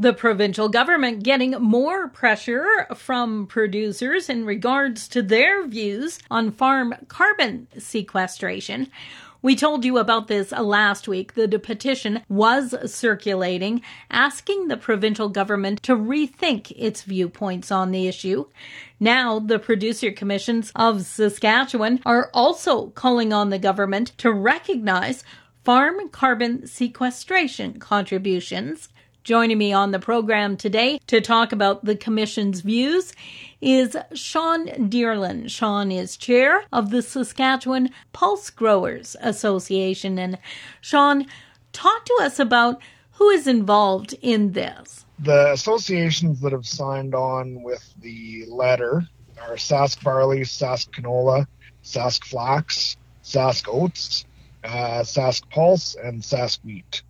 The provincial government getting more pressure from producers in regards to their views on farm carbon sequestration. We told you about this last week. The petition was circulating asking the provincial government to rethink its viewpoints on the issue. Now, the producer commissions of Saskatchewan are also calling on the government to recognize farm carbon sequestration contributions. Joining me on the program today to talk about the Commission's views is Sean Dyrland. Sean is chair of the Saskatchewan Pulse Growers Association. And Sean, talk to us about who is involved in this. The associations that have signed on with the letter are Sask Barley, Sask Canola, Sask Flax, Sask Oats, uh, Sask Pulse, and Sask Wheat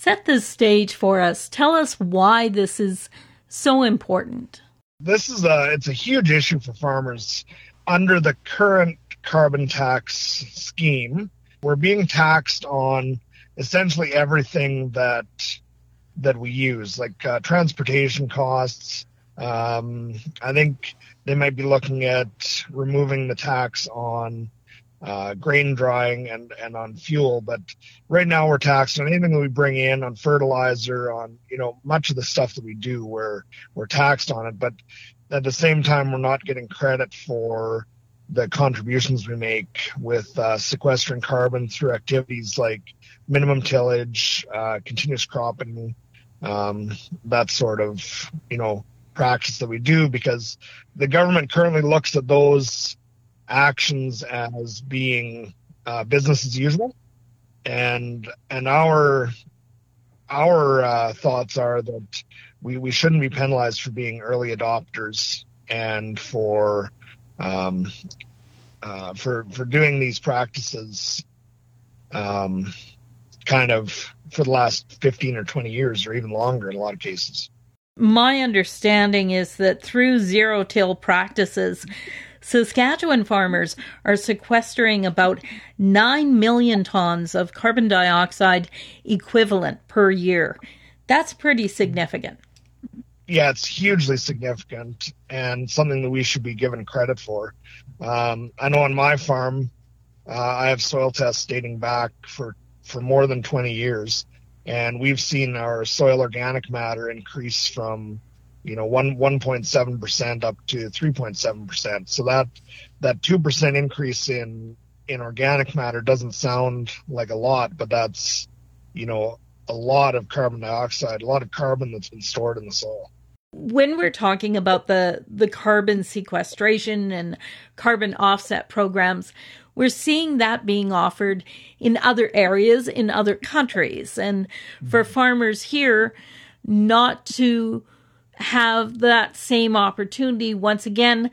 set the stage for us. Tell us why this is so important. This is a it's a huge issue for farmers under the current carbon tax scheme. We're being taxed on essentially everything that that we use, like uh, transportation costs. Um, I think they might be looking at removing the tax on uh, grain drying and, and on fuel. But right now we're taxed on anything that we bring in on fertilizer, on, you know, much of the stuff that we do, we're, we're taxed on it. But at the same time, we're not getting credit for the contributions we make with uh, sequestering carbon through activities like minimum tillage, uh, continuous cropping, um, that sort of, you know, practice that we do because the government currently looks at those actions as being uh, business as usual, and and our our uh, thoughts are that we, we shouldn't be penalized for being early adopters and for um, uh, for for doing these practices um, kind of for the last 15 or 20 years or even longer in a lot of cases. My understanding is that through zero till practices, Saskatchewan farmers are sequestering about 9 million tons of carbon dioxide equivalent per year. That's pretty significant. Yeah, it's hugely significant and something that we should be given credit for. Um, I know on my farm, uh, I have soil tests dating back for, for more than 20 years, and we've seen our soil organic matter increase from you know, one 1.7 percent up to 3.7 percent. So that that two percent increase in in organic matter doesn't sound like a lot, but that's you know a lot of carbon dioxide, a lot of carbon that's been stored in the soil. When we're talking about the the carbon sequestration and carbon offset programs, we're seeing that being offered in other areas in other countries, and for mm-hmm. farmers here not to have that same opportunity once again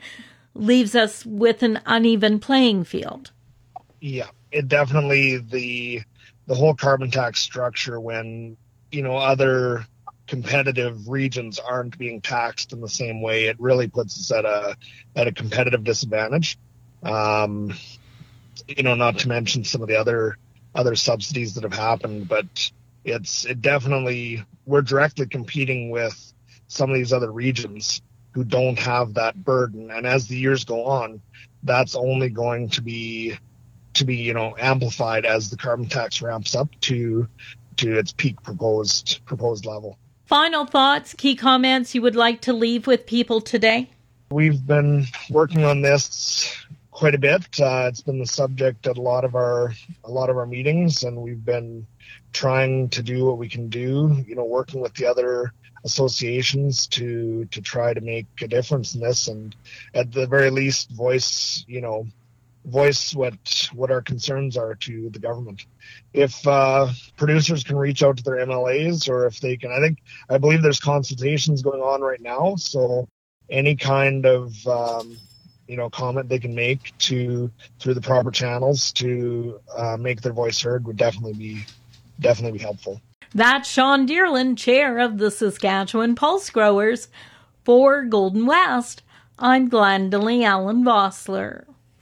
leaves us with an uneven playing field. Yeah, it definitely the the whole carbon tax structure when you know other competitive regions aren't being taxed in the same way, it really puts us at a at a competitive disadvantage. Um, you know, not to mention some of the other other subsidies that have happened, but it's it definitely we're directly competing with some of these other regions who don't have that burden. And as the years go on, that's only going to be to be you know amplified as the carbon tax ramps up to to its peak proposed proposed level. Final thoughts, key comments you would like to leave with people today? We've been working on this quite a bit. Uh, it's been the subject at a lot of our a lot of our meetings, and we've been trying to do what we can do. You know, working with the other associations to to try to make a difference in this. And at the very least voice you know voice what what our concerns are to the government. If uh, producers can reach out to their mlas or if they can i think i believe there's consultations going on right now. So any kind of um, you know comment they can make to through the proper channels to uh, make their voice heard would definitely be definitely be helpful that's Sean Dyrland, chair of the Saskatchewan Pulse Growers. For Golden West, I'm Glendalee Allen Vossler.